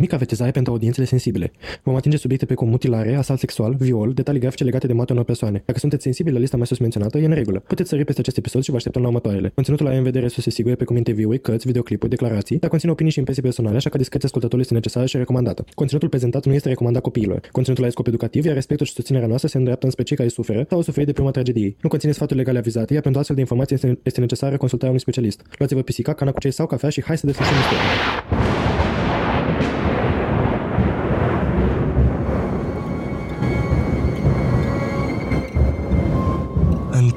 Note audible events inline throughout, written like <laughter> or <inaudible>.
mică avertizare pentru audiențele sensibile. Vom atinge subiecte precum mutilare, asalt sexual, viol, detalii grafice legate de moartea unor persoane. Dacă sunteți sensibili la lista mai sus menționată, e în regulă. Puteți sări peste acest episod și vă așteptăm la următoarele. Conținutul are în vedere surse sigure precum interviuri, cărți, videoclipuri, declarații, dar conține opinii și impresii personale, așa că discreția ascultătorului este necesară și recomandată. Conținutul prezentat nu este recomandat copiilor. Conținutul are scop educativ, iar respectul și susținerea noastră se îndreaptă înspre cei care suferă sau au suferit de prima tragedie. Nu conține sfaturi legale avizate, iar pentru astfel de informații este, este necesară consultarea unui specialist. Luați-vă pisica, cana cu ceai sau cafea și hai să desfășurăm istoria.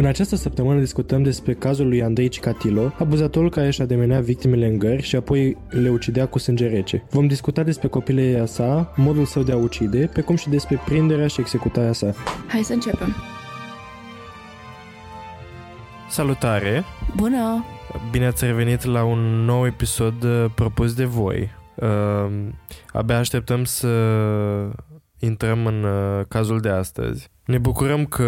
În această săptămână discutăm despre cazul lui Andrei Cicatilo, abuzatorul care își ademenea victimele în gări și apoi le ucidea cu sânge rece. Vom discuta despre copilăria sa, modul său de a ucide, precum și despre prinderea și executarea sa. Hai să începem. Salutare! Bună! Bine ați revenit la un nou episod uh, propus de voi. Uh, abia așteptăm să intrăm în uh, cazul de astăzi. Ne bucurăm că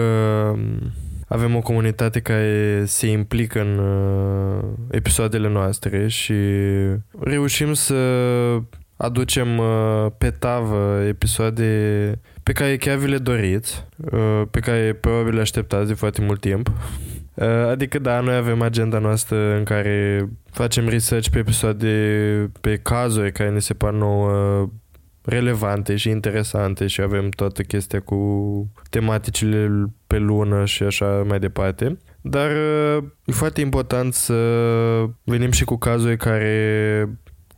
um, avem o comunitate care se implică în uh, episoadele noastre și reușim să aducem uh, pe tavă episoade pe care chiar vi le doriți, uh, pe care probabil le așteptați de foarte mult timp. Uh, adică da, noi avem agenda noastră în care facem research pe episoade, pe cazuri care ne se par nouă relevante și interesante și avem toată chestia cu tematicile pe lună și așa mai departe. Dar uh, e foarte important să venim și cu cazuri care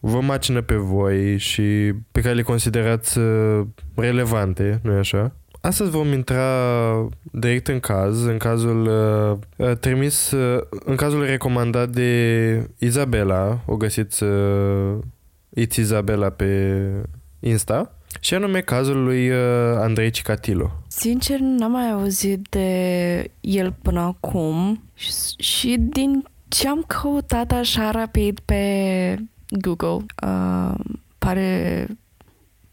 vă macină pe voi și pe care le considerați uh, relevante, nu-i așa? Astăzi vom intra direct în caz, în cazul uh, uh trimis, uh, în cazul recomandat de Izabela, o găsiți uh, It's Izabela pe Insta, și anume cazul lui uh, Andrei Cicatilo. Sincer, n-am mai auzit de el până acum și, și din ce am căutat așa rapid pe Google, uh, pare,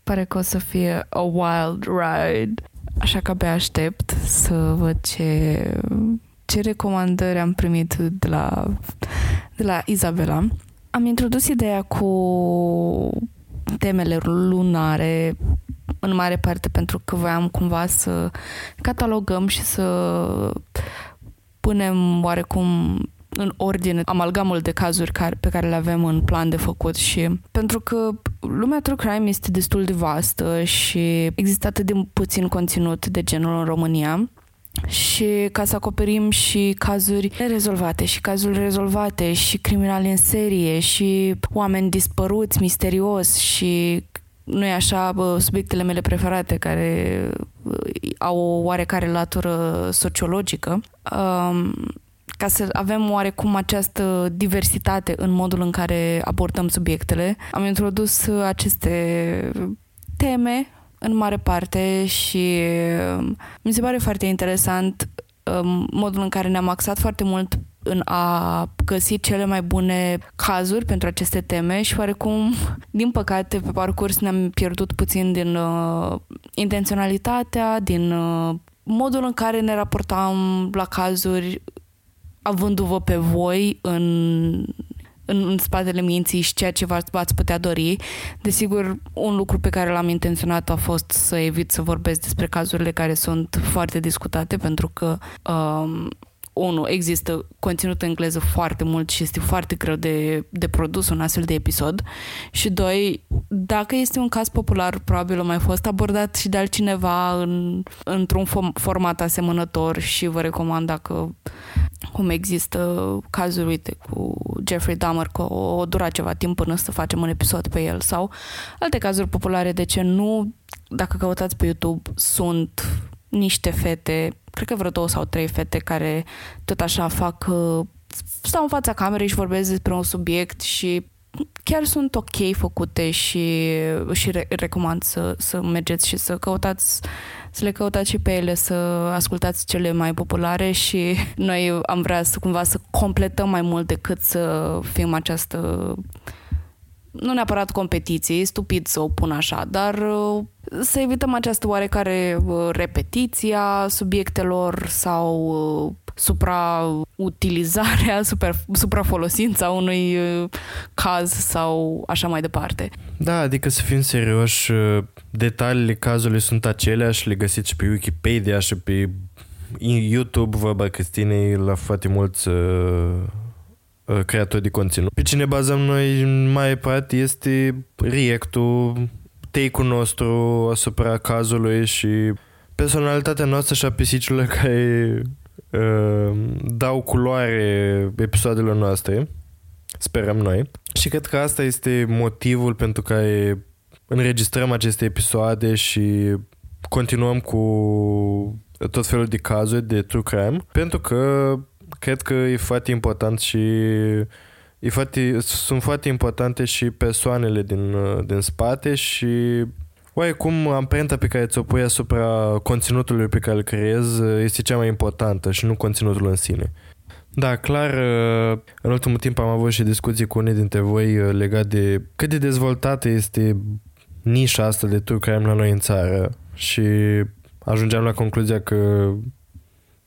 pare că o să fie a wild ride. Așa că abia aștept să văd ce, ce recomandări am primit de la, de la Izabela. Am introdus ideea cu temele lunare în mare parte pentru că voiam cumva să catalogăm și să punem oarecum în ordine amalgamul de cazuri care, pe care le avem în plan de făcut și pentru că lumea true crime este destul de vastă și există atât de puțin conținut de genul în România, și ca să acoperim și cazuri nerezolvate și cazuri rezolvate și criminali în serie și oameni dispăruți misterios și nu e așa bă, subiectele mele preferate care au o oarecare latură sociologică. Um, ca să avem oarecum această diversitate în modul în care abordăm subiectele, am introdus aceste teme în mare parte și um, mi se pare foarte interesant um, modul în care ne-am axat foarte mult în a găsi cele mai bune cazuri pentru aceste teme și oarecum, din păcate, pe parcurs ne-am pierdut puțin din uh, intenționalitatea, din uh, modul în care ne raportam la cazuri avându-vă pe voi în în, în spatele minții și ceea ce v-ați putea dori. Desigur, un lucru pe care l-am intenționat a fost să evit să vorbesc despre cazurile care sunt foarte discutate, pentru că um, unu, există conținut în engleză foarte mult și este foarte greu de, de produs un astfel de episod și doi, dacă este un caz popular, probabil a mai fost abordat și de altcineva în, într-un format asemănător și vă recomand dacă cum există cazuri, uite, cu Jeffrey Dahmer, că o dura ceva timp până să facem un episod pe el sau alte cazuri populare, de ce nu, dacă căutați pe YouTube, sunt niște fete, cred că vreo două sau trei fete care tot așa fac, uh, stau în fața camerei și vorbesc despre un subiect și chiar sunt ok făcute și, și re- recomand să, să mergeți și să căutați să le căutați și pe ele, să ascultați cele mai populare și <laughs> noi am vrea să cumva să completăm mai mult decât să fim această nu neapărat competiție, e stupid să o pun așa, dar uh, să evităm această oarecare uh, repetiția subiectelor sau uh, suprautilizarea, <laughs> super, suprafolosința unui caz sau așa mai departe. Da, adică să fim serioși, detaliile cazului sunt aceleași, le găsiți și pe Wikipedia și pe YouTube, vorba Cristinei, la foarte mulți Uh, creatori de conținut. Pe cine bazăm noi mai parte este reactul, take-ul nostru asupra cazului și personalitatea noastră și a pisicilor <laughs> care uh, dau culoare episoadelor noastre. Sperăm noi. Și cred că asta este motivul pentru care înregistrăm aceste episoade și continuăm cu tot felul de cazuri de true crime, pentru că cred că e foarte important și e foarte, sunt foarte importante și persoanele din, din spate și cum amprenta pe care ți-o pui asupra conținutului pe care îl creezi este cea mai importantă și nu conținutul în sine. Da, clar, în ultimul timp am avut și discuții cu unii dintre voi legat de cât de dezvoltată este nișa asta de true crime la noi în țară și ajungeam la concluzia că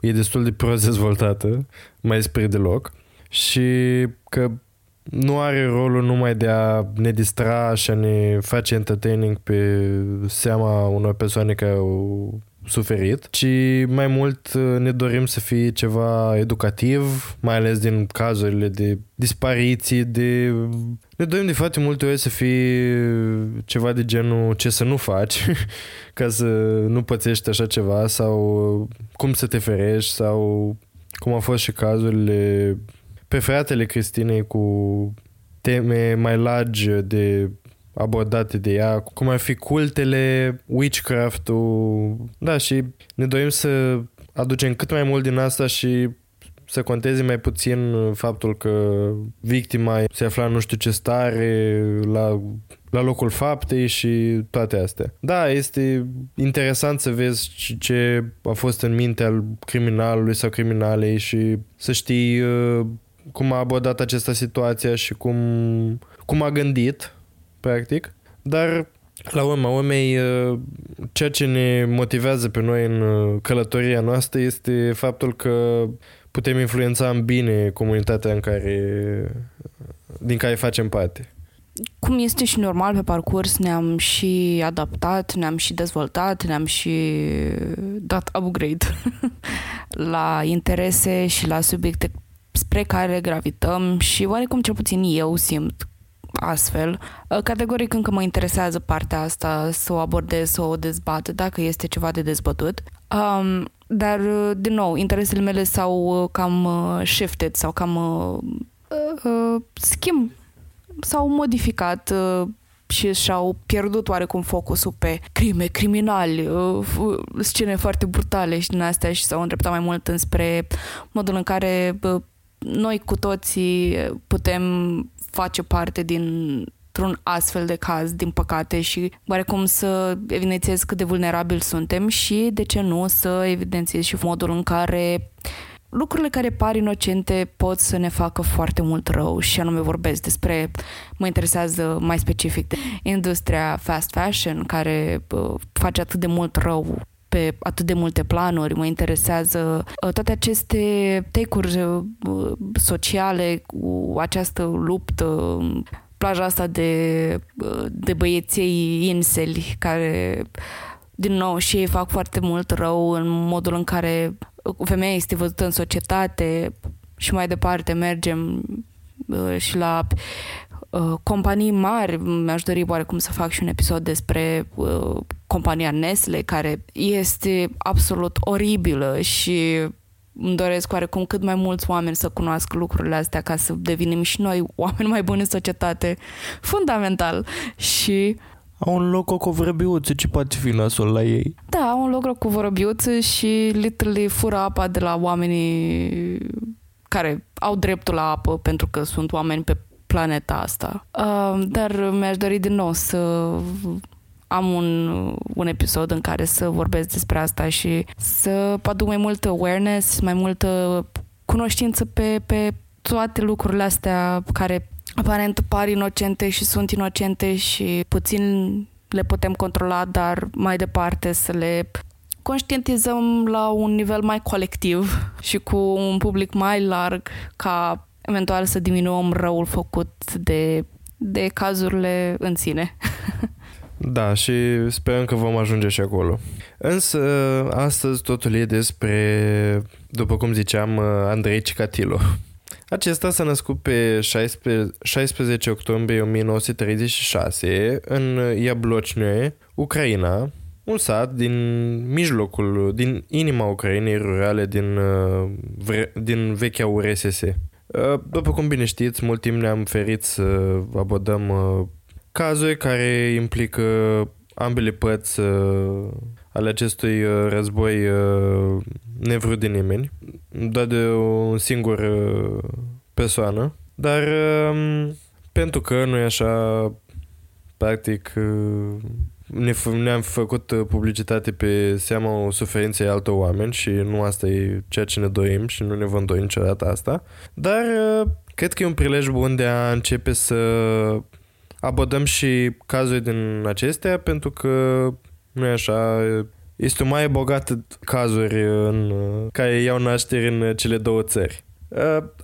e destul de prost <laughs> dezvoltată, mai spre deloc, și că nu are rolul numai de a ne distra și a ne face entertaining pe seama unor persoane care au suferit, ci mai mult uh, ne dorim să fie ceva educativ, mai ales din cazurile de dispariții, de... Ne dorim de foarte multe ori să fie ceva de genul ce să nu faci <laughs> ca să nu pățești așa ceva sau cum să te ferești sau cum au fost și cazurile preferatele Cristinei cu teme mai largi de abordate de ea, cum ar fi cultele, witchcraft-ul, da, și ne dorim să aducem cât mai mult din asta și să conteze mai puțin faptul că victima se afla nu știu ce stare la, la locul faptei și toate astea. Da, este interesant să vezi ce a fost în mintea criminalului sau criminalei și să știi uh, cum a abordat această situație și cum, cum a gândit practic, dar la urma urmei, uh, ceea ce ne motivează pe noi în uh, călătoria noastră este faptul că putem influența în bine comunitatea în care, din care facem parte. Cum este și normal pe parcurs, ne-am și adaptat, ne-am și dezvoltat, ne-am și dat upgrade <laughs> la interese și la subiecte spre care gravităm și oarecum cel puțin eu simt astfel. Uh, categoric încă mă interesează partea asta, să o abordez, să o dezbat, dacă este ceva de dezbătut. Um, dar, uh, din nou, interesele mele s-au uh, cam shifted sau cam uh, uh, schimb, s-au modificat uh, și și-au pierdut oarecum focusul pe crime, criminali, uh, scene foarte brutale și din astea și s-au îndreptat mai mult înspre modul în care uh, noi cu toții putem face parte din un astfel de caz, din păcate, și oarecum să evidențiez cât de vulnerabil suntem și, de ce nu, să evidențiez și modul în care lucrurile care par inocente pot să ne facă foarte mult rău. Și anume vorbesc despre, mă interesează mai specific de industria fast fashion care face atât de mult rău pe atât de multe planuri, mă interesează uh, toate aceste take-uri uh, sociale cu această luptă plaja asta de, uh, de băieței inseli care din nou și ei fac foarte mult rău în modul în care femeia este văzută în societate și mai departe mergem și la Uh, companii mari, mi-aș dori oarecum să fac și un episod despre uh, compania Nestle, care este absolut oribilă și îmi doresc oarecum cât mai mulți oameni să cunoască lucrurile astea ca să devenim și noi oameni mai buni în societate. Fundamental. Și au un loc cu vrăbiuță, ce poate fi nasol la ei? Da, au un loc cu vrăbiuță și literally fură apa de la oamenii care au dreptul la apă pentru că sunt oameni pe planeta asta. Uh, dar mi-aș dori din nou să am un, un episod în care să vorbesc despre asta și să aduc mai multă awareness, mai multă cunoștință pe, pe toate lucrurile astea care aparent par inocente și sunt inocente și puțin le putem controla, dar mai departe să le conștientizăm la un nivel mai colectiv și cu un public mai larg ca eventual să diminuăm răul făcut de, de cazurile în sine. Da, și sperăm că vom ajunge și acolo. Însă, astăzi totul e despre, după cum ziceam, Andrei Cicatilo. Acesta s-a născut pe 16, 16 octombrie 1936 în Iablocne, Ucraina, un sat din mijlocul, din inima Ucrainei rurale din, din vechea URSS. După cum bine știți, mult timp ne-am ferit să abordăm cazuri care implică ambele părți uh, ale acestui uh, război uh, nevrut de nimeni, doar de o singură persoană. Dar uh, pentru că nu e așa, practic, uh, ne, ne-am făcut publicitate pe seama suferinței altor oameni și nu asta e ceea ce ne dorim și nu ne vom dori niciodată asta. Dar uh, cred că e un prilej bun de a începe să abordăm și cazuri din acestea pentru că nu e așa, este o mai bogată cazuri în, care iau naștere în cele două țări.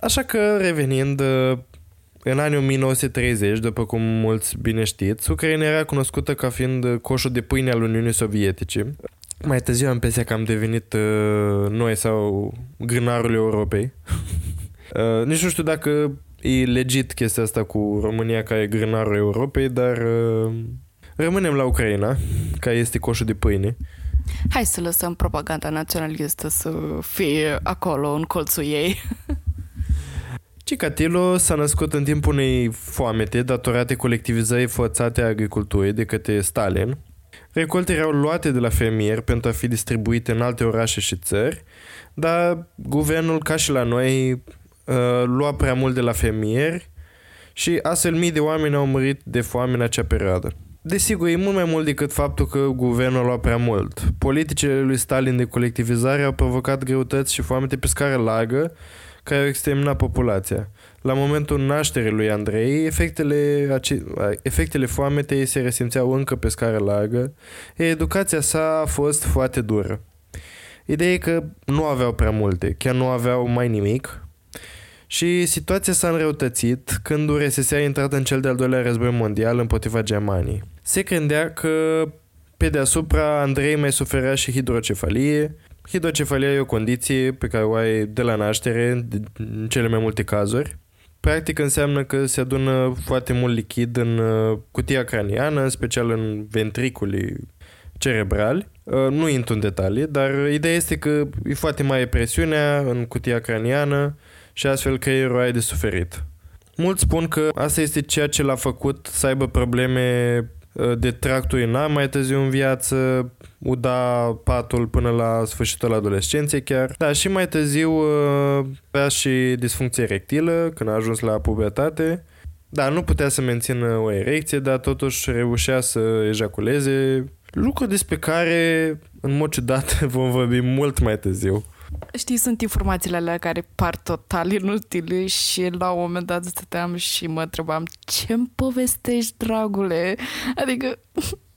Așa că revenind, în anii 1930, după cum mulți bine știți, Ucraina era cunoscută ca fiind coșul de pâine al Uniunii Sovietice. Mai târziu am impresia că am devenit noi sau grânarul Europei. <laughs> nici nu știu dacă e legit chestia asta cu România ca e grânarul Europei, dar uh, rămânem la Ucraina, ca este coșul de pâine. Hai să lăsăm propaganda naționalistă să fie acolo în colțul ei. <laughs> Cicatilo s-a născut în timpul unei foamete datorate colectivizării forțate a agriculturii de către Stalin. Recolte erau luate de la fermieri pentru a fi distribuite în alte orașe și țări, dar guvernul, ca și la noi, uh, lua prea mult de la fermieri și astfel mii de oameni au murit de foame în acea perioadă. Desigur, e mult mai mult decât faptul că guvernul lua prea mult. Politicile lui Stalin de colectivizare au provocat greutăți și foamete pe scară largă, care au exterminat populația. La momentul nașterii lui Andrei, efectele, efectele foametei se resimțeau încă pe scară largă, iar educația sa a fost foarte dură. Ideea e că nu aveau prea multe, chiar nu aveau mai nimic, și situația s-a înrăutățit când URSS a intrat în cel de-al doilea război mondial împotriva Germaniei. Se credea că pe deasupra Andrei mai suferea și hidrocefalie. Hidrocefalia e o condiție pe care o ai de la naștere în cele mai multe cazuri. Practic înseamnă că se adună foarte mult lichid în uh, cutia craniană, în special în ventriculii cerebrali. Uh, nu intru în detalii, dar ideea este că e foarte mare presiunea în cutia craniană și astfel creierul ai de suferit. Mulți spun că asta este ceea ce l-a făcut să aibă probleme uh, de tract urinar mai târziu în viață, uda patul până la sfârșitul adolescenței chiar. Da, și mai târziu uh, avea și disfuncție erectilă când a ajuns la pubertate. Da, nu putea să mențină o erecție, dar totuși reușea să ejaculeze, lucru despre care, în mod ciudat, <laughs> vom vorbi mult mai târziu. Știi, sunt informațiile alea care par total inutile și la un moment dat stăteam și mă întrebam ce-mi povestești, dragule? Adică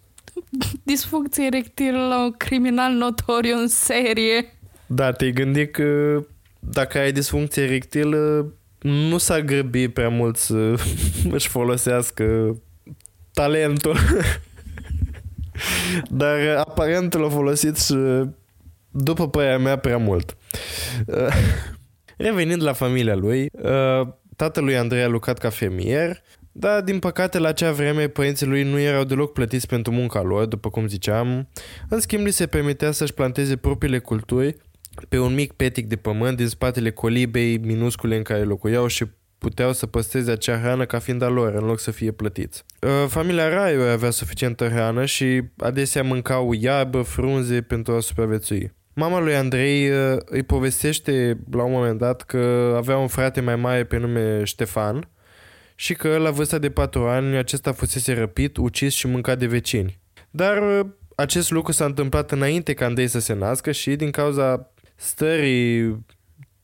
<laughs> disfuncție erectilă la un criminal notoriu în serie. Da, te-ai gândit că dacă ai disfuncție erectilă nu s-a grăbi prea mult să <laughs> își folosească talentul. <laughs> Dar aparent l-a folosit și după părerea mea, prea mult. Uh, <laughs> revenind la familia lui, uh, tatălui Andrei a lucrat ca fermier, dar din păcate la acea vreme părinții lui nu erau deloc plătiți pentru munca lor, după cum ziceam. În schimb, li se permitea să-și planteze propriile culturi pe un mic petic de pământ din spatele colibei minuscule în care locuiau și puteau să păstreze acea hrană ca fiind a lor, în loc să fie plătiți. Uh, familia Raiu avea suficientă hrană și adesea mâncau iarbă, frunze pentru a supraviețui. Mama lui Andrei uh, îi povestește la un moment dat că avea un frate mai mare pe nume Ștefan și că la vârsta de 4 ani acesta fusese răpit, ucis și mâncat de vecini. Dar uh, acest lucru s-a întâmplat înainte ca Andrei să se nască și din cauza stării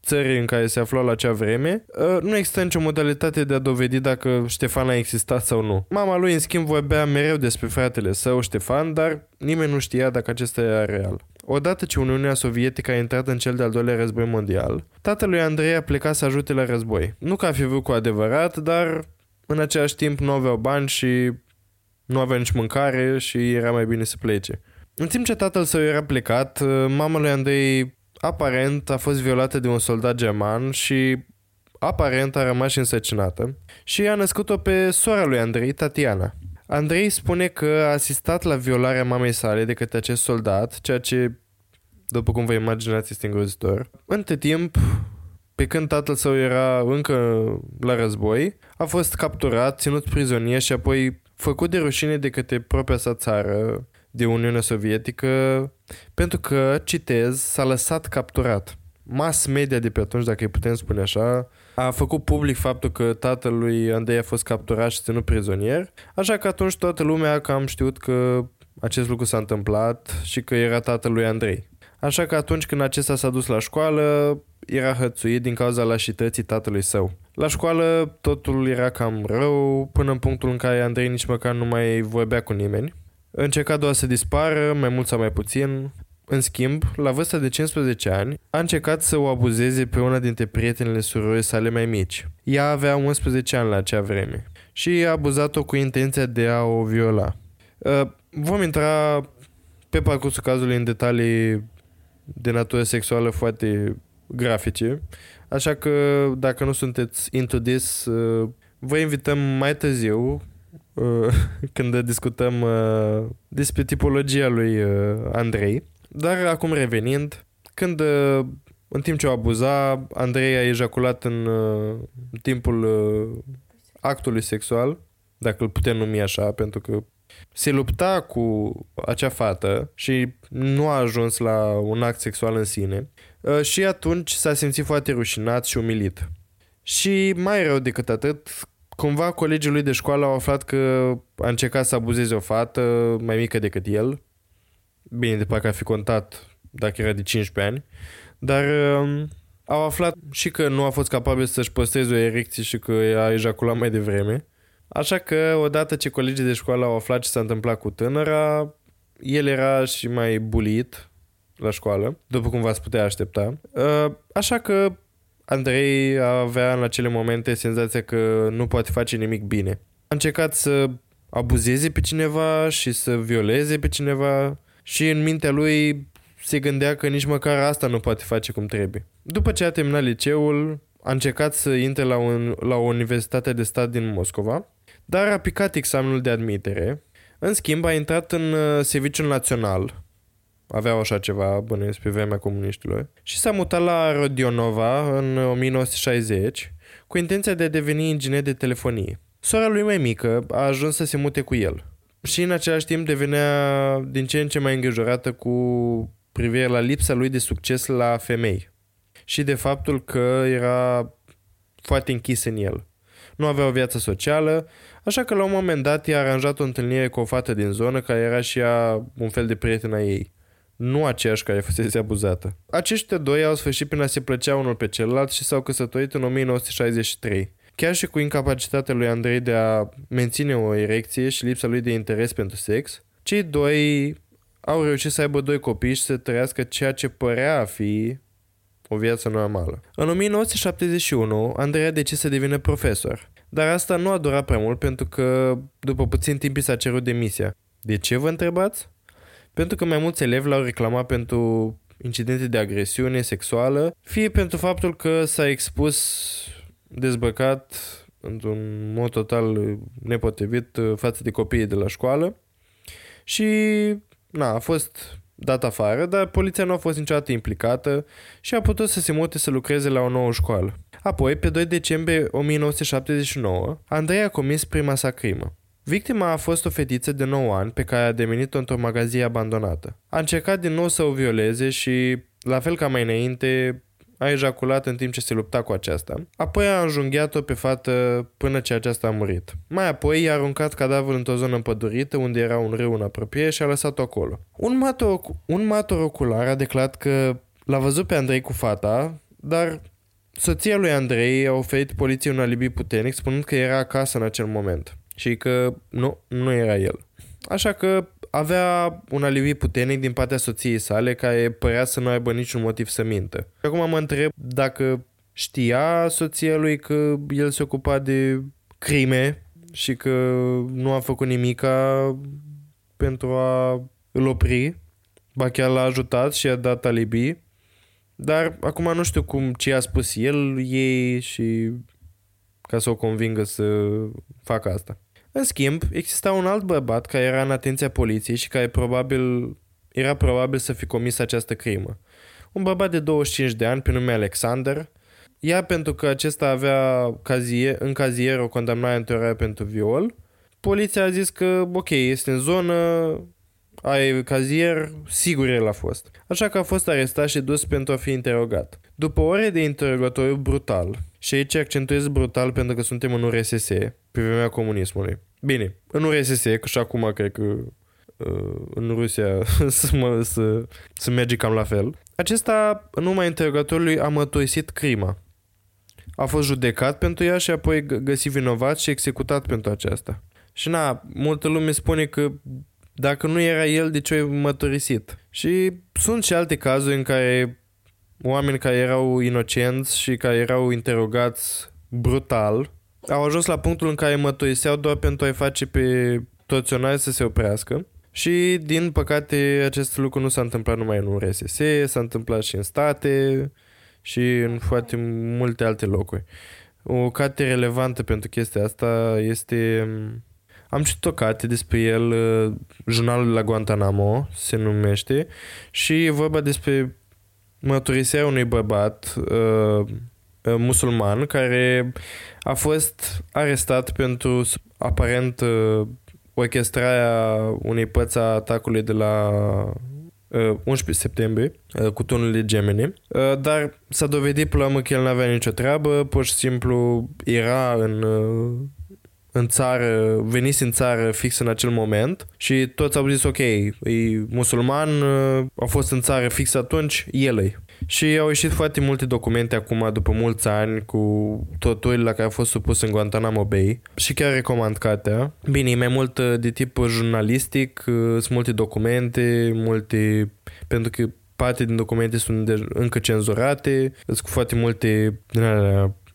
țării în care se aflau la acea vreme, uh, nu există nicio modalitate de a dovedi dacă Ștefan a existat sau nu. Mama lui, în schimb, vorbea mereu despre fratele său, Ștefan, dar nimeni nu știa dacă acesta era real. Odată ce Uniunea Sovietică a intrat în cel de-al doilea război mondial, tatălui Andrei a plecat să ajute la război. Nu că a fi vrut cu adevărat, dar în același timp nu aveau bani și nu avea nici mâncare și era mai bine să plece. În timp ce tatăl său era plecat, mama lui Andrei aparent a fost violată de un soldat german și aparent a rămas însăcinată și a născut-o pe sora lui Andrei, Tatiana. Andrei spune că a asistat la violarea mamei sale de către acest soldat, ceea ce, după cum vă imaginați, este îngrozitor. Între timp, pe când tatăl său era încă la război, a fost capturat, ținut prizonier și apoi făcut de rușine de către propria sa țară, de Uniunea Sovietică, pentru că, citez, s-a lăsat capturat. Mass media de pe atunci, dacă îi putem spune așa, a făcut public faptul că tatălui Andrei a fost capturat și ținut prizonier, așa că atunci toată lumea a cam știut că acest lucru s-a întâmplat și că era tatălui Andrei. Așa că atunci când acesta s-a dus la școală, era hățuit din cauza lașității tatălui său. La școală totul era cam rău, până în punctul în care Andrei nici măcar nu mai vorbea cu nimeni. Încerca doar să dispară, mai mult sau mai puțin. În schimb, la vârsta de 15 ani, a încercat să o abuzeze pe una dintre prietenele surorii sale mai mici. Ea avea 11 ani la acea vreme și a abuzat-o cu intenția de a o viola. Uh, vom intra pe parcursul cazului în detalii de natură sexuală foarte grafice, așa că dacă nu sunteți into this, uh, vă invităm mai târziu Uh, <laughs> când discutăm uh, despre tipologia lui uh, Andrei. Dar acum revenind, când în timp ce o abuza, Andrei a ejaculat în timpul actului sexual, dacă îl putem numi așa, pentru că se lupta cu acea fată și nu a ajuns la un act sexual în sine și atunci s-a simțit foarte rușinat și umilit. Și mai rău decât atât, Cumva colegii lui de școală au aflat că a încercat să abuzeze o fată mai mică decât el. Bine, de parcă ar fi contat dacă era de 15 ani. Dar uh, au aflat și că nu a fost capabil să-și păstreze o erecție și că a ejaculat mai devreme. Așa că odată ce colegii de școală au aflat ce s-a întâmplat cu tânăra, el era și mai bulit la școală, după cum v-ați putea aștepta. Uh, așa că Andrei avea în acele momente senzația că nu poate face nimic bine. A încercat să abuzeze pe cineva și să violeze pe cineva și în mintea lui se gândea că nici măcar asta nu poate face cum trebuie. După ce a terminat liceul, a încercat să intre la, un, la o universitate de stat din Moscova, dar a picat examenul de admitere. În schimb, a intrat în uh, serviciul național, aveau așa ceva bănuiesc pe vremea comuniștilor, și s-a mutat la Rodionova în 1960 cu intenția de a deveni inginer de telefonie. Sora lui mai mică a ajuns să se mute cu el și în același timp devenea din ce în ce mai îngrijorată cu privire la lipsa lui de succes la femei și de faptul că era foarte închis în el. Nu avea o viață socială, așa că la un moment dat i-a aranjat o întâlnire cu o fată din zonă care era și ea un fel de prietena ei nu aceeași care fusese abuzată. Aceștia doi au sfârșit prin a se plăcea unul pe celălalt și s-au căsătorit în 1963. Chiar și cu incapacitatea lui Andrei de a menține o erecție și lipsa lui de interes pentru sex, cei doi au reușit să aibă doi copii și să trăiască ceea ce părea a fi o viață normală. În 1971, Andrei a decis să devină profesor, dar asta nu a durat prea mult pentru că după puțin timp i s-a cerut demisia. De ce vă întrebați? pentru că mai mulți elevi l-au reclamat pentru incidente de agresiune sexuală, fie pentru faptul că s-a expus dezbăcat într-un mod total nepotrivit față de copiii de la școală și na, a fost dat afară, dar poliția nu a fost niciodată implicată și a putut să se mute să lucreze la o nouă școală. Apoi, pe 2 decembrie 1979, Andrei a comis prima sa crimă. Victima a fost o fetiță de 9 ani pe care a devenit-o într-o magazie abandonată. A încercat din nou să o violeze și, la fel ca mai înainte, a ejaculat în timp ce se lupta cu aceasta. Apoi a înjunghiat-o pe fată până ce aceasta a murit. Mai apoi i-a aruncat cadavrul într-o zonă împădurită unde era un râu în apropiere și a lăsat-o acolo. Un mator, un mator ocular a declarat că l-a văzut pe Andrei cu fata, dar soția lui Andrei a oferit poliției un alibi puternic spunând că era acasă în acel moment și că nu, nu era el. Așa că avea un alibi puternic din partea soției sale care părea să nu aibă niciun motiv să mintă. Acum mă întreb dacă știa soția lui că el se ocupa de crime și că nu a făcut nimica pentru a îl opri, ba chiar l-a ajutat și a dat alibi, dar acum nu știu cum ce a spus el ei și ca să o convingă să facă asta. În schimb, exista un alt bărbat care era în atenția poliției și care probabil era probabil să fi comis această crimă. Un bărbat de 25 de ani pe nume Alexander, ea pentru că acesta avea cazier, în cazier o condamnare anterioară pentru viol, poliția a zis că ok, este în zonă, ai cazier, sigur el a fost. Așa că a fost arestat și dus pentru a fi interogat. După ore de interogatoriu brutal, și aici accentuez brutal pentru că suntem în URSS, pe vremea comunismului. Bine, în URSS, că și acum cred că uh, în Rusia <laughs> să, mă, să, să merge cam la fel. Acesta, în urma interogatorului, a mătoisit crima. A fost judecat pentru ea și apoi găsit vinovat și executat pentru aceasta. Și na, multă lume spune că dacă nu era el, de ce ai mătorisit? Și sunt și alte cazuri în care oameni care erau inocenți și care erau interogați brutal au ajuns la punctul în care mătoiseau doar pentru a-i face pe toționari să se oprească. Și, din păcate, acest lucru nu s-a întâmplat numai în URSS, s-a întâmplat și în state și în foarte multe alte locuri. O carte relevantă pentru chestia asta este... Am citit o carte despre el, Jurnalul la Guantanamo se numește, și e vorba despre mărturisirea unui bărbat uh, uh, musulman care a fost arestat pentru aparent uh, orchestrarea unei părți a atacului de la uh, 11 septembrie uh, cu tunul de Gemini, uh, dar s-a dovedit până la că el nu avea nicio treabă, pur și simplu era în uh, în țară, venise în țară fix în acel moment și toți au zis ok, e musulman, a fost în țară fix atunci, el e. Și au ieșit foarte multe documente acum, după mulți ani, cu torturile la care a fost supus în Guantanamo Bay și chiar recomand cartea. Bine, e mai mult uh, de tip jurnalistic, uh, sunt multe documente, multe... pentru că parte din documente sunt de, încă cenzurate, sunt cu foarte multe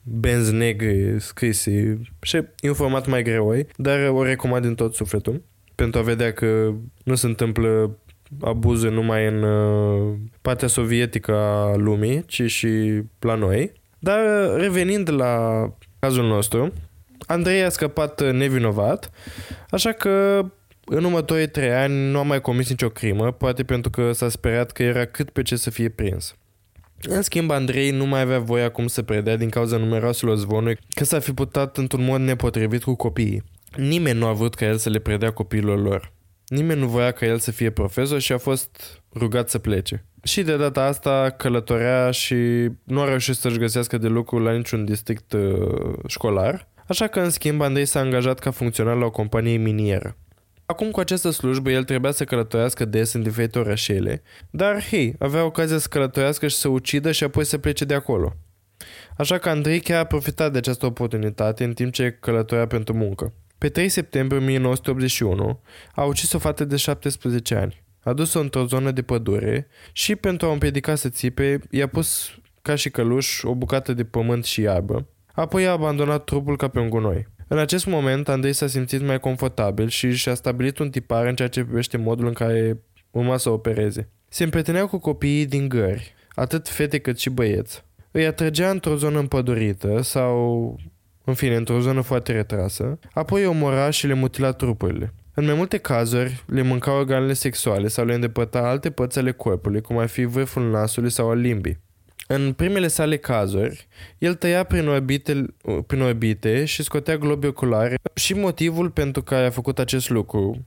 benzi negri scrise și e un format mai greu, dar o recomand din tot sufletul pentru a vedea că nu se întâmplă abuzuri numai în uh, partea sovietică a lumii, ci și la noi. Dar uh, revenind la cazul nostru, Andrei a scăpat nevinovat, așa că în următorii trei ani nu a mai comis nicio crimă, poate pentru că s-a speriat că era cât pe ce să fie prins. În schimb, Andrei nu mai avea voie acum să predea din cauza numeroaselor zvonuri că s-a fi putat într-un mod nepotrivit cu copiii. Nimeni nu a vrut ca el să le predea copiilor lor. Nimeni nu voia ca el să fie profesor și a fost rugat să plece. Și de data asta călătorea și nu a reușit să-și găsească de lucru la niciun district uh, școlar, așa că în schimb Andrei s-a angajat ca funcționar la o companie minieră. Acum cu această slujbă el trebuia să călătorească des în diferite orășele, dar hei, avea ocazia să călătorească și să ucidă și apoi să plece de acolo. Așa că Andrei chiar a profitat de această oportunitate în timp ce călătorea pentru muncă. Pe 3 septembrie 1981 a ucis o fată de 17 ani. A dus-o într-o zonă de pădure și pentru a o împiedica să țipe, i-a pus ca și căluș o bucată de pământ și iarbă. Apoi a abandonat trupul ca pe un gunoi. În acest moment, Andrei s-a simțit mai confortabil și și-a stabilit un tipar în ceea ce privește modul în care urma să opereze. Se împrietenea cu copiii din gări, atât fete cât și băieți. Îi atrăgea într-o zonă împădurită sau în fine, într-o zonă foarte retrasă, apoi omora și le mutila trupurile. În mai multe cazuri, le mânca organele sexuale sau le îndepărta alte părți ale corpului, cum ar fi vârful nasului sau al limbii. În primele sale cazuri, el tăia prin orbite, prin orbite și scotea globi oculare și motivul pentru care a făcut acest lucru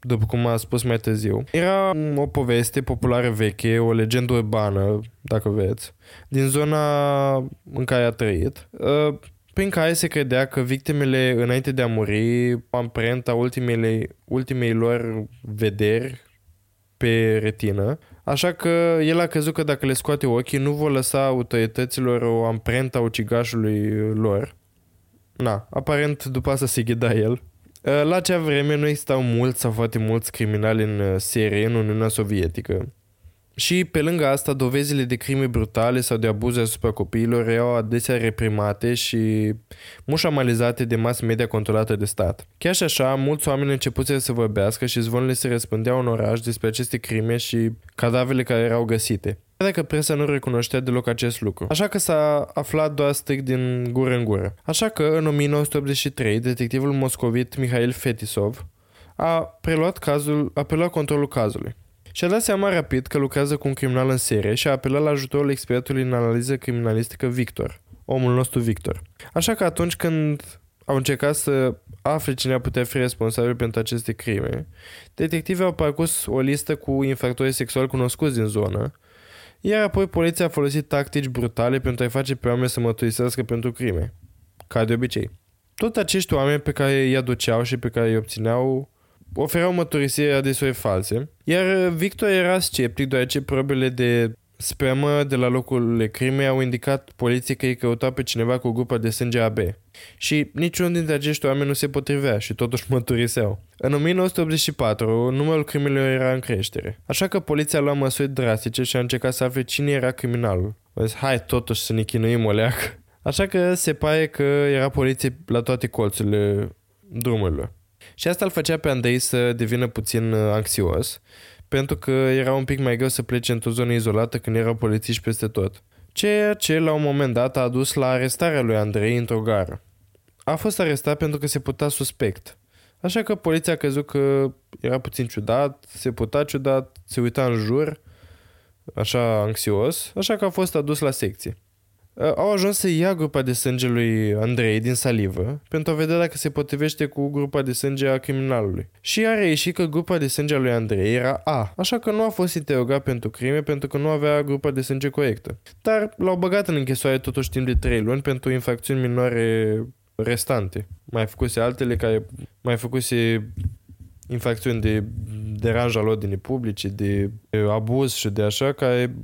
după cum a spus mai târziu. Era o poveste populară veche, o legendă urbană, dacă veți, din zona în care a trăit, uh, prin care se credea că victimele, înainte de a muri, amprenta ultimele, ultimei lor vederi pe retină, așa că el a crezut că dacă le scoate ochii, nu vor lăsa autorităților o amprentă a ucigașului lor. Na, aparent după asta se ghida el. La acea vreme nu existau mulți sau foarte mulți criminali în serie în Uniunea Sovietică. Și pe lângă asta, dovezile de crime brutale sau de abuze asupra copiilor erau adesea reprimate și mușamalizate de mass media controlată de stat. Chiar și așa, mulți oameni începuseră să vorbească și zvonurile se răspândeau în oraș despre aceste crime și cadavrele care erau găsite. Dacă presa nu recunoștea deloc acest lucru. Așa că s-a aflat doar strict din gură în gură. Așa că, în 1983, detectivul moscovit Mihail Fetisov a preluat cazul, a preluat controlul cazului. Și-a dat seama rapid că lucrează cu un criminal în serie și a apelat la ajutorul expertului în analiză criminalistică Victor, omul nostru Victor. Așa că atunci când au încercat să afle cine a putea fi responsabil pentru aceste crime, detectivii au parcurs o listă cu infractori sexuali cunoscuți din zonă, iar apoi poliția a folosit tactici brutale pentru a-i face pe oameni să mărturisească pentru crime, ca de obicei. Tot acești oameni pe care îi aduceau și pe care îi obțineau oferau mărturisiri adeseori false, iar Victor era sceptic deoarece probele de spermă de la locul crimei au indicat poliției că îi căuta pe cineva cu o grupă de sânge AB. Și niciunul dintre acești oameni nu se potrivea și totuși mărturiseau. În 1984, numărul crimelor era în creștere. Așa că poliția a luat măsuri drastice și a încercat să afle cine era criminalul. Zis, hai totuși să ne chinuim o leac. Așa că se pare că era poliție la toate colțurile drumurilor. Și asta îl făcea pe Andrei să devină puțin uh, anxios, pentru că era un pic mai greu să plece într-o zonă izolată când erau polițiști peste tot. Ceea ce la un moment dat a dus la arestarea lui Andrei într-o gară. A fost arestat pentru că se putea suspect. Așa că poliția a crezut că era puțin ciudat, se putea ciudat, se uita în jur, așa anxios, așa că a fost adus la secție. Uh, au ajuns să ia grupa de sânge lui Andrei din salivă pentru a vedea dacă se potrivește cu grupa de sânge a criminalului. Și a reieșit că grupa de sânge a lui Andrei era A, așa că nu a fost interogat pentru crime pentru că nu avea grupa de sânge corectă. Dar l-au băgat în închisoare totuși timp de 3 luni pentru infracțiuni minore restante. Mai făcuse altele care mai făcuse infracțiuni de deranj al ordinii publice, de abuz și de așa, care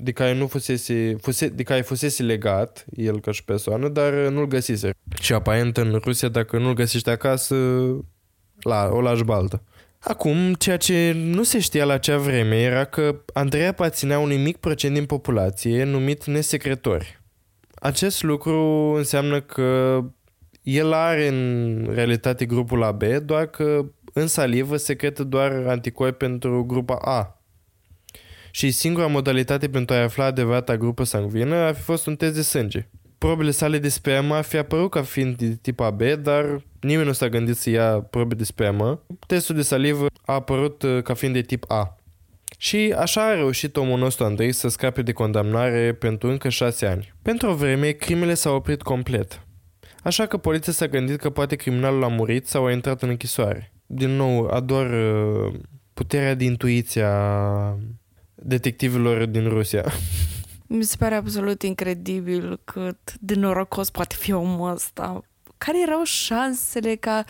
de care nu fusese, fuse, de care fusese legat el ca și persoană, dar nu-l găsise. Și aparent în Rusia, dacă nu-l găsești acasă, la, o lași baltă. Acum, ceea ce nu se știa la acea vreme era că Andrei aparținea unui mic procent din populație numit nesecretori. Acest lucru înseamnă că el are în realitate grupul AB, doar că în salivă secretă doar anticoi pentru grupa A, și singura modalitate pentru a afla adevărata grupă sanguină ar fi fost un test de sânge. Probele sale de spermă ar fi apărut ca fiind de tip AB, dar nimeni nu s-a gândit să ia probe de spermă. Testul de salivă a apărut uh, ca fiind de tip A. Și așa a reușit omul nostru Andrei să scape de condamnare pentru încă șase ani. Pentru o vreme, crimele s-au oprit complet. Așa că poliția s-a gândit că poate criminalul a murit sau a intrat în închisoare. Din nou, ador uh, puterea de intuiție a detectivilor din Rusia. Mi se pare absolut incredibil cât de norocos poate fi omul ăsta. Care erau șansele ca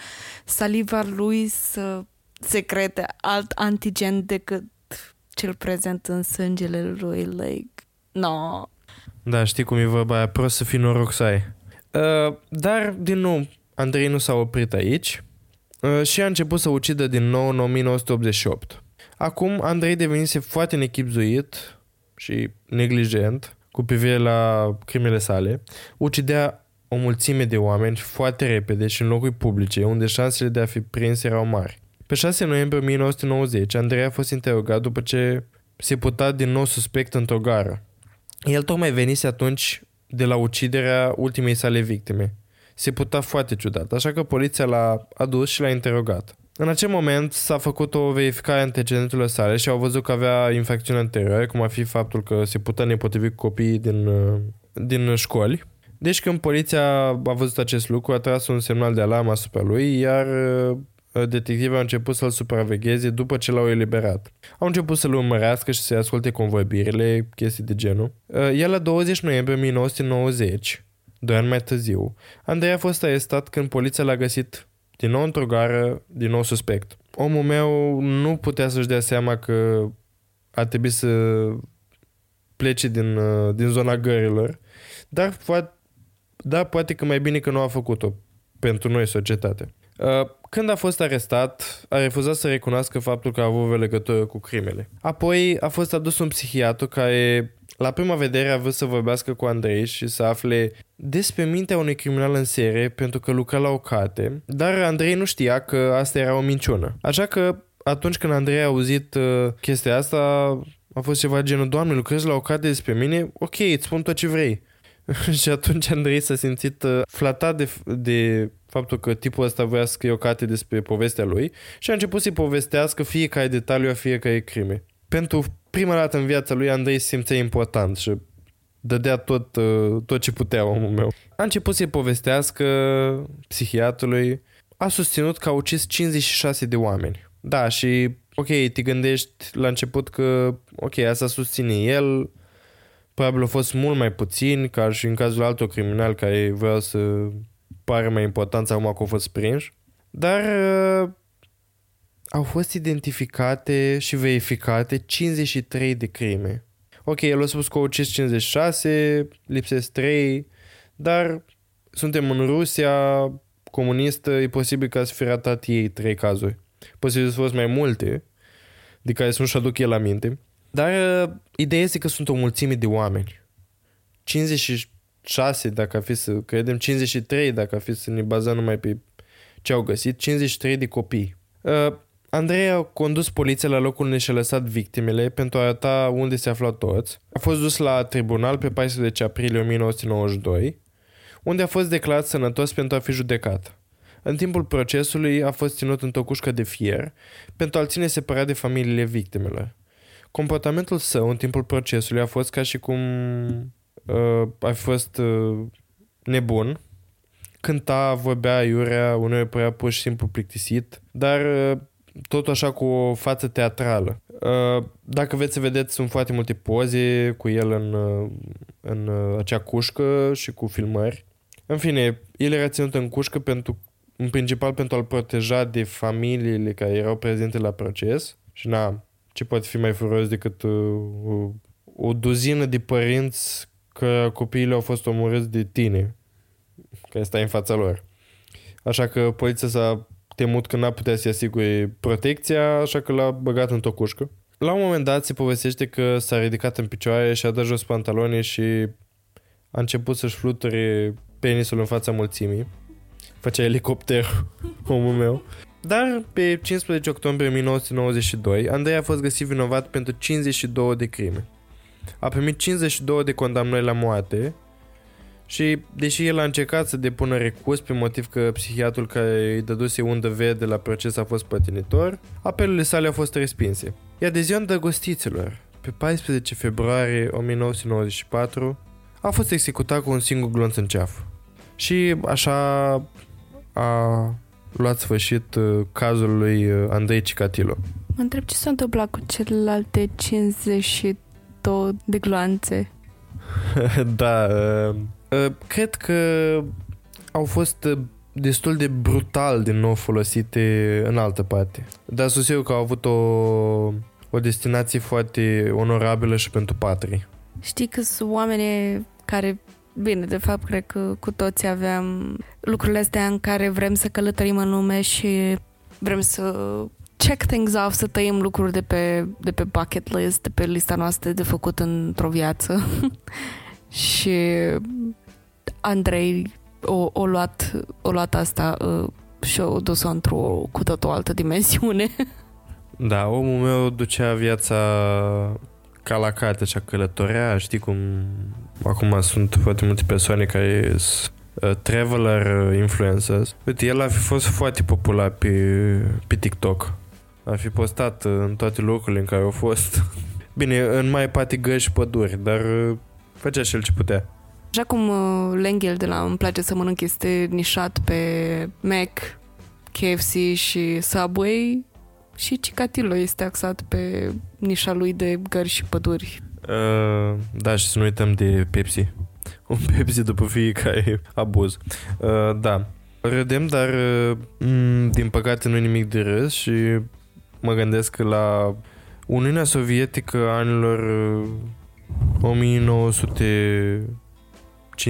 saliva lui să secrete alt antigen decât cel prezent în sângele lui? Like, no. Da, știi cum e vorba aia, prost să fii noroc să ai. Uh, dar, din nou, Andrei nu s-a oprit aici uh, și a început să ucidă din nou în 1988. Acum Andrei devenise foarte nechipzuit și neglijent cu privire la crimele sale. Ucidea o mulțime de oameni foarte repede și în locuri publice, unde șansele de a fi prins erau mari. Pe 6 noiembrie 1990, Andrei a fost interogat după ce se putea din nou suspect într-o gară. El tocmai venise atunci de la uciderea ultimei sale victime. Se putea foarte ciudat, așa că poliția l-a adus și l-a interogat. În acel moment s-a făcut o verificare a antecedentelor sale și au văzut că avea infracțiuni anterioare, cum ar fi faptul că se putea nepotrivi cu copiii din, uh, din școli. Deci când poliția a văzut acest lucru, a tras un semnal de alarmă asupra lui, iar uh, uh, detectivii au început să-l supravegheze după ce l-au eliberat. Au început să-l urmărească și să-i asculte convorbirile, chestii de genul. Uh, el la 20 noiembrie 1990, doi ani mai târziu, Andrei a fost arestat când poliția l-a găsit din nou într-o gară, din nou suspect. Omul meu nu putea să-și dea seama că a trebuit să plece din, uh, din zona gărilor, dar, dar poate că mai bine că nu a făcut-o pentru noi societate. Uh, când a fost arestat, a refuzat să recunoască faptul că a avut o legătură cu crimele. Apoi a fost adus un psihiatru care la prima vedere a vrut să vorbească cu Andrei și să afle despre mintea unui criminal în serie pentru că lucra la o carte, dar Andrei nu știa că asta era o minciună. Așa că atunci când Andrei a auzit uh, chestia asta, a fost ceva genul, Doamne, lucrezi la o carte despre mine? Ok, îți spun tot ce vrei. <laughs> și atunci Andrei s-a simțit uh, flatat de, de faptul că tipul ăsta voia să scrie o carte despre povestea lui și a început să-i povestească fiecare detaliu a fiecare crime. Pentru prima dată în viața lui Andrei se simțea important și dădea tot, uh, tot ce putea omul meu. A început să-i povestească psihiatrului, a susținut că a ucis 56 de oameni. Da, și ok, te gândești la început că ok, asta susține el, probabil au fost mult mai puțini, ca și în cazul altor criminali care vreau să pare mai important acum că au fost prinși. Dar uh, au fost identificate și verificate 53 de crime. Ok, el a spus că au ucis 56, lipsesc 3, dar suntem în Rusia comunistă, e posibil ca să fi ratat ei 3 cazuri. Posibil să fost mai multe, de care să nu-și aduc el aminte. Dar uh, ideea este că sunt o mulțime de oameni. 56, dacă a fi să credem, 53, dacă a fi să ne bazăm numai pe ce au găsit, 53 de copii. Uh, Andrei a condus poliția la locul unde și-a lăsat victimele pentru a arăta unde se aflau toți. A fost dus la tribunal pe 14 aprilie 1992, unde a fost declarat sănătos pentru a fi judecat. În timpul procesului a fost ținut într-o cușcă de fier pentru a-l ține separat de familiile victimelor. Comportamentul său în timpul procesului a fost ca și cum uh, a fost uh, nebun, cânta, vorbea iurea, uneori părea pur și simplu plictisit, dar uh, tot așa cu o față teatrală. Uh, dacă veți să vedeți, sunt foarte multe poze cu el în, uh, în uh, acea cușcă și cu filmări. În fine, el era ținut în cușcă pentru, în principal pentru a-l proteja de familiile care erau prezente la proces și na, ce poate fi mai furos decât o, o duzină de părinți că copiii au fost omorâți de tine, care stai în fața lor. Așa că poliția s-a temut că n-a putea să-i asigure protecția, așa că l-a băgat într-o cușcă. La un moment dat se povestește că s-a ridicat în picioare și a dat jos pantalonii și a început să-și fluture penisul în fața mulțimii. Făcea elicopter, <laughs> omul meu. Dar pe 15 octombrie 1992, Andrei a fost găsit vinovat pentru 52 de crime. A primit 52 de condamnări la moarte și, deși el a încercat să depună recurs pe motiv că psihiatrul care îi dăduse undă verde la proces a fost pătinitor, apelurile sale au fost respinse. Iar de ziua îndrăgostiților, pe 14 februarie 1994, a fost executat cu un singur glonț în ceaf. Și așa a luat sfârșit uh, cazul lui uh, Andrei Cicatilo. Mă întreb ce s-a întâmplat cu celelalte 52 de gloanțe. <laughs> da, uh, Uh, cred că au fost uh, destul de brutal din nou folosite în altă parte. Dar sunt sigur că au avut o, o destinație foarte onorabilă și pentru patrii. Știi că sunt oameni care Bine, de fapt, cred că cu toți aveam lucrurile astea în care vrem să călătorim în lume și vrem să check things off, să tăiem lucruri de pe, de pe bucket list, de pe lista noastră de făcut într-o viață. <laughs> și Andrei o, o, luat, o luat asta uh, și o dus într-o cu totul altă dimensiune. <laughs> Da, omul meu ducea viața ca la carte, așa călătorea, știi cum acum sunt foarte multe persoane care sunt uh, traveler influencers. Uite, el a fi fost foarte popular pe, pe TikTok. A fi postat în toate locurile în care a fost. <laughs> Bine, în mai parte găși și păduri, dar uh, făcea și el ce putea. Așa cum uh, Lenghel de la Îmi place să mănânc este nișat pe Mac, KFC și Subway și Cicatilo este axat pe nișa lui de gări și păduri. Uh, da, și să nu uităm de Pepsi. <laughs> Un Pepsi după fiecare abuz. Uh, da. Râdem, dar uh, m- din păcate nu e nimic de râs și mă gândesc că la Uniunea Sovietică anilor uh, 1950-1980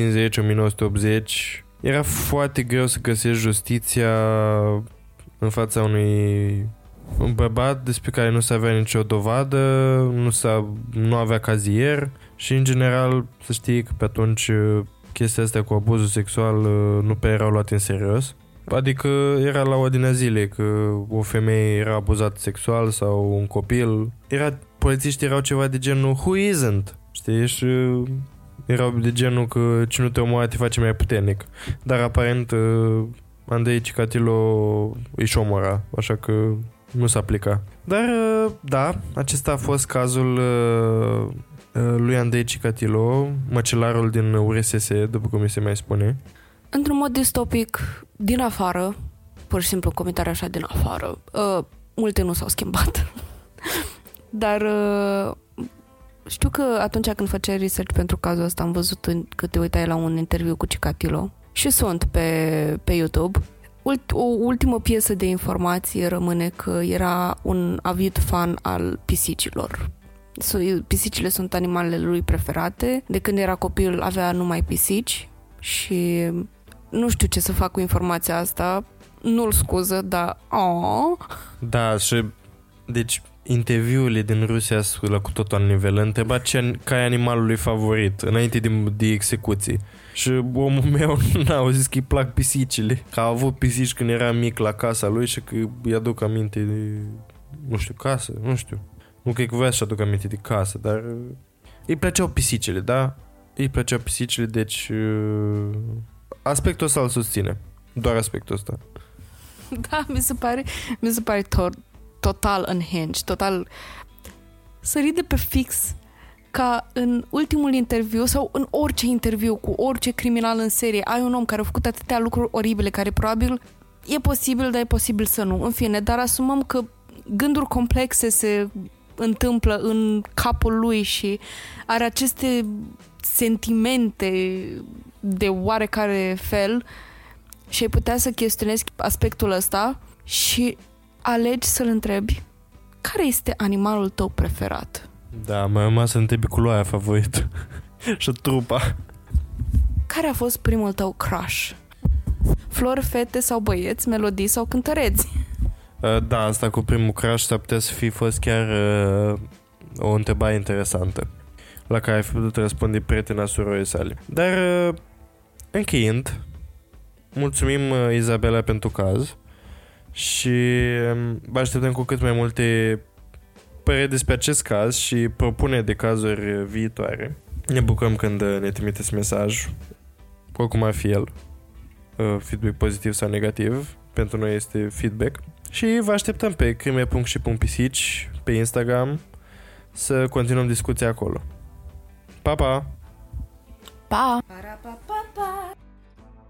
era foarte greu să găsești justiția în fața unui un bărbat despre care nu se avea nicio dovadă, nu, s-a, nu avea cazier și în general să știi că pe atunci uh, chestia asta cu abuzul sexual uh, nu pe erau luate în serios. Adică era la ordinea zilei că o femeie era abuzată sexual sau un copil. Era, polițiștii erau ceva de genul who isn't? Știi? Și uh, erau de genul că cine nu te omoară te face mai puternic. Dar aparent Andrei Cicatilo își omora, așa că nu s-a aplicat. Dar, da, acesta a fost cazul lui Andrei Cicatilo, măcelarul din URSS, după cum mi se mai spune. Într-un mod distopic, din afară, pur și simplu comentariu așa din afară, uh, multe nu s-au schimbat. <laughs> Dar uh, știu că atunci când făceai research pentru cazul ăsta am văzut că te uitai la un interviu cu Cicatilo și sunt pe, pe YouTube. Ult, o ultimă piesă de informație rămâne că era un avid fan al pisicilor. Pisicile sunt animalele lui preferate. De când era copil avea numai pisici și nu știu ce să fac cu informația asta. Nu-l scuză, dar... Oh. Da, și deci interviurile din Rusia sunt la cu totul alt nivel. Întreba ce, care e animalul lui favorit înainte de, de execuții. Și omul <laughs> meu n-a zis că îi plac pisicile. Că a avut pisici când era mic la casa lui și că îi aduc aminte de, nu știu, casă, nu știu. Nu cred că voia să aduc aminte de casă, dar îi plăceau pisicile, da? Îi plăceau pisicile, deci aspectul ăsta îl susține. Doar aspectul ăsta. Da, mi se pare, mi se pare to- total unhinged, total sărit de pe fix ca în ultimul interviu sau în orice interviu cu orice criminal în serie ai un om care a făcut atâtea lucruri oribile care probabil e posibil, dar e posibil să nu. În fine, dar asumăm că gânduri complexe se întâmplă în capul lui și are aceste sentimente de oarecare fel și ai putea să chestionezi aspectul ăsta și alegi să-l întrebi care este animalul tău preferat? Da, mai urma să întrebi culoarea favorită <laughs> și trupa. Care a fost primul tău crush? Flori, fete sau băieți, melodii sau cântăreți? Uh, da, asta cu primul crush s-ar putea să fi fost chiar uh, o întrebare interesantă la care ai fi putut răspunde prietena surorii sale. Dar uh, încheind, mulțumim uh, Izabela pentru caz și um, vă așteptăm cu cât mai multe păreri despre acest caz și propune de cazuri viitoare. Ne bucurăm când uh, ne trimiteți mesaj, oricum ar fi el, uh, feedback pozitiv sau negativ, pentru noi este feedback. Și vă așteptăm pe crime.și.pisici pe Instagram să continuăm discuția acolo. Pa, pa! Pa!